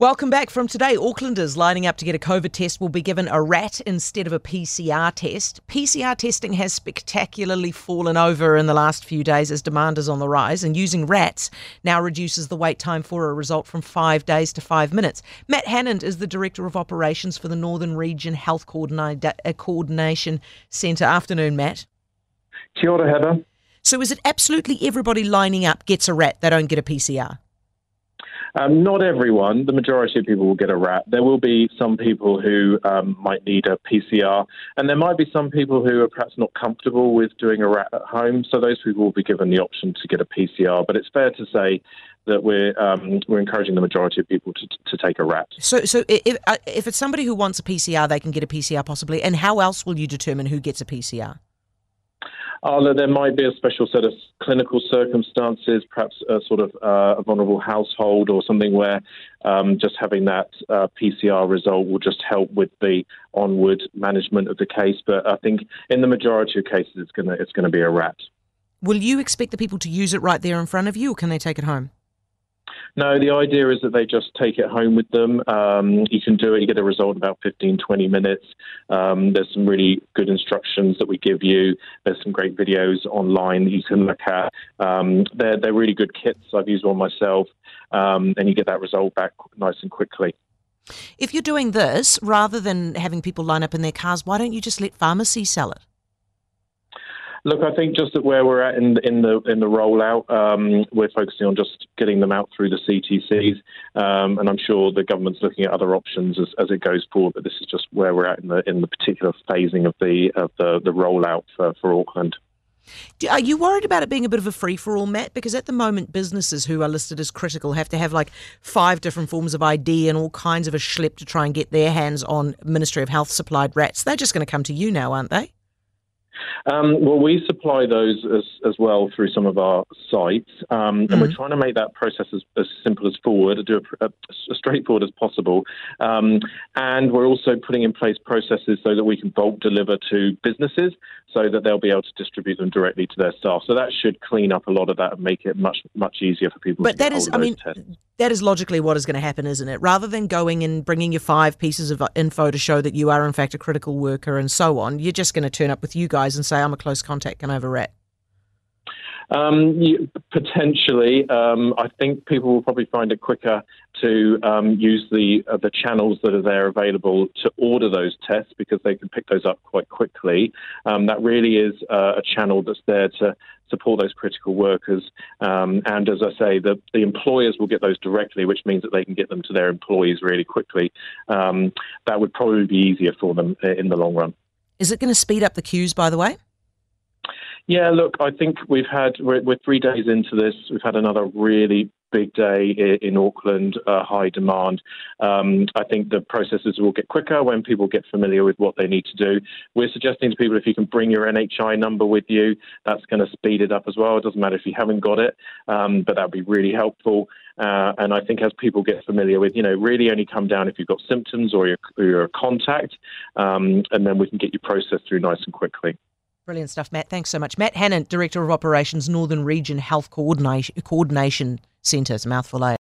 Welcome back from today. Aucklanders lining up to get a COVID test will be given a rat instead of a PCR test. PCR testing has spectacularly fallen over in the last few days as demand is on the rise, and using rats now reduces the wait time for a result from five days to five minutes. Matt Hannant is the Director of Operations for the Northern Region Health uh, Coordination Centre. Afternoon, Matt. Kia ora, Heather. So is it absolutely everybody lining up gets a rat, they don't get a PCR? Um, not everyone. The majority of people will get a rat. There will be some people who um, might need a PCR, and there might be some people who are perhaps not comfortable with doing a rat at home. So those people will be given the option to get a PCR. But it's fair to say that we're um, we're encouraging the majority of people to, to take a rat. So, so if, uh, if it's somebody who wants a PCR, they can get a PCR possibly. And how else will you determine who gets a PCR? Although there might be a special set of clinical circumstances, perhaps a sort of uh, a vulnerable household or something where um, just having that uh, PCR result will just help with the onward management of the case. But I think in the majority of cases, it's gonna it's gonna be a rat. Will you expect the people to use it right there in front of you, or can they take it home? No, the idea is that they just take it home with them. Um, you can do it, you get a result in about 15, 20 minutes. Um, there's some really good instructions that we give you. There's some great videos online that you can look at. Um, they're, they're really good kits. I've used one myself, um, and you get that result back nice and quickly. If you're doing this, rather than having people line up in their cars, why don't you just let pharmacies sell it? Look, I think just at where we're at in, in the in the rollout, um, we're focusing on just getting them out through the CTCs, um, and I'm sure the government's looking at other options as, as it goes forward. But this is just where we're at in the in the particular phasing of the of the, the rollout for, for Auckland. Are you worried about it being a bit of a free for all, Matt? Because at the moment, businesses who are listed as critical have to have like five different forms of ID and all kinds of a schlep to try and get their hands on Ministry of Health supplied rats. They're just going to come to you now, aren't they? Um, well, we supply those as, as well through some of our sites, um, mm-hmm. and we're mm-hmm. trying to make that process as, as simple as forward, do a, as straightforward as possible. Um, and we're also putting in place processes so that we can bulk deliver to businesses, so that they'll be able to distribute them directly to their staff. So that should clean up a lot of that and make it much much easier for people. But that is, I mean, tests. that is logically what is going to happen, isn't it? Rather than going and bringing your five pieces of info to show that you are in fact a critical worker and so on, you're just going to turn up with you guys and say, "I'm a close contact, can rat?" Um, you, potentially, um, I think people will probably find it quicker to um, use the uh, the channels that are there available to order those tests because they can pick those up quite quickly. Um, that really is uh, a channel that's there to support those critical workers. Um, and as I say, the, the employers will get those directly, which means that they can get them to their employees really quickly. Um, that would probably be easier for them uh, in the long run. Is it going to speed up the queues, by the way? Yeah, look, I think we've had, we're, we're, three days into this, we've had another really big day in, Auckland, uh, high demand. Um, I think the processes will get quicker when people get familiar with what they need to do. We're suggesting to people if you can bring your NHI number with you, that's going to speed it up as well. It doesn't matter if you haven't got it, um, but that would be really helpful. Uh, and I think as people get familiar with, you know, really only come down if you've got symptoms or you're, or you're a contact, um, and then we can get you processed through nice and quickly. Brilliant stuff, Matt. Thanks so much. Matt Hannant, Director of Operations, Northern Region Health Coordination A mouthful, eh?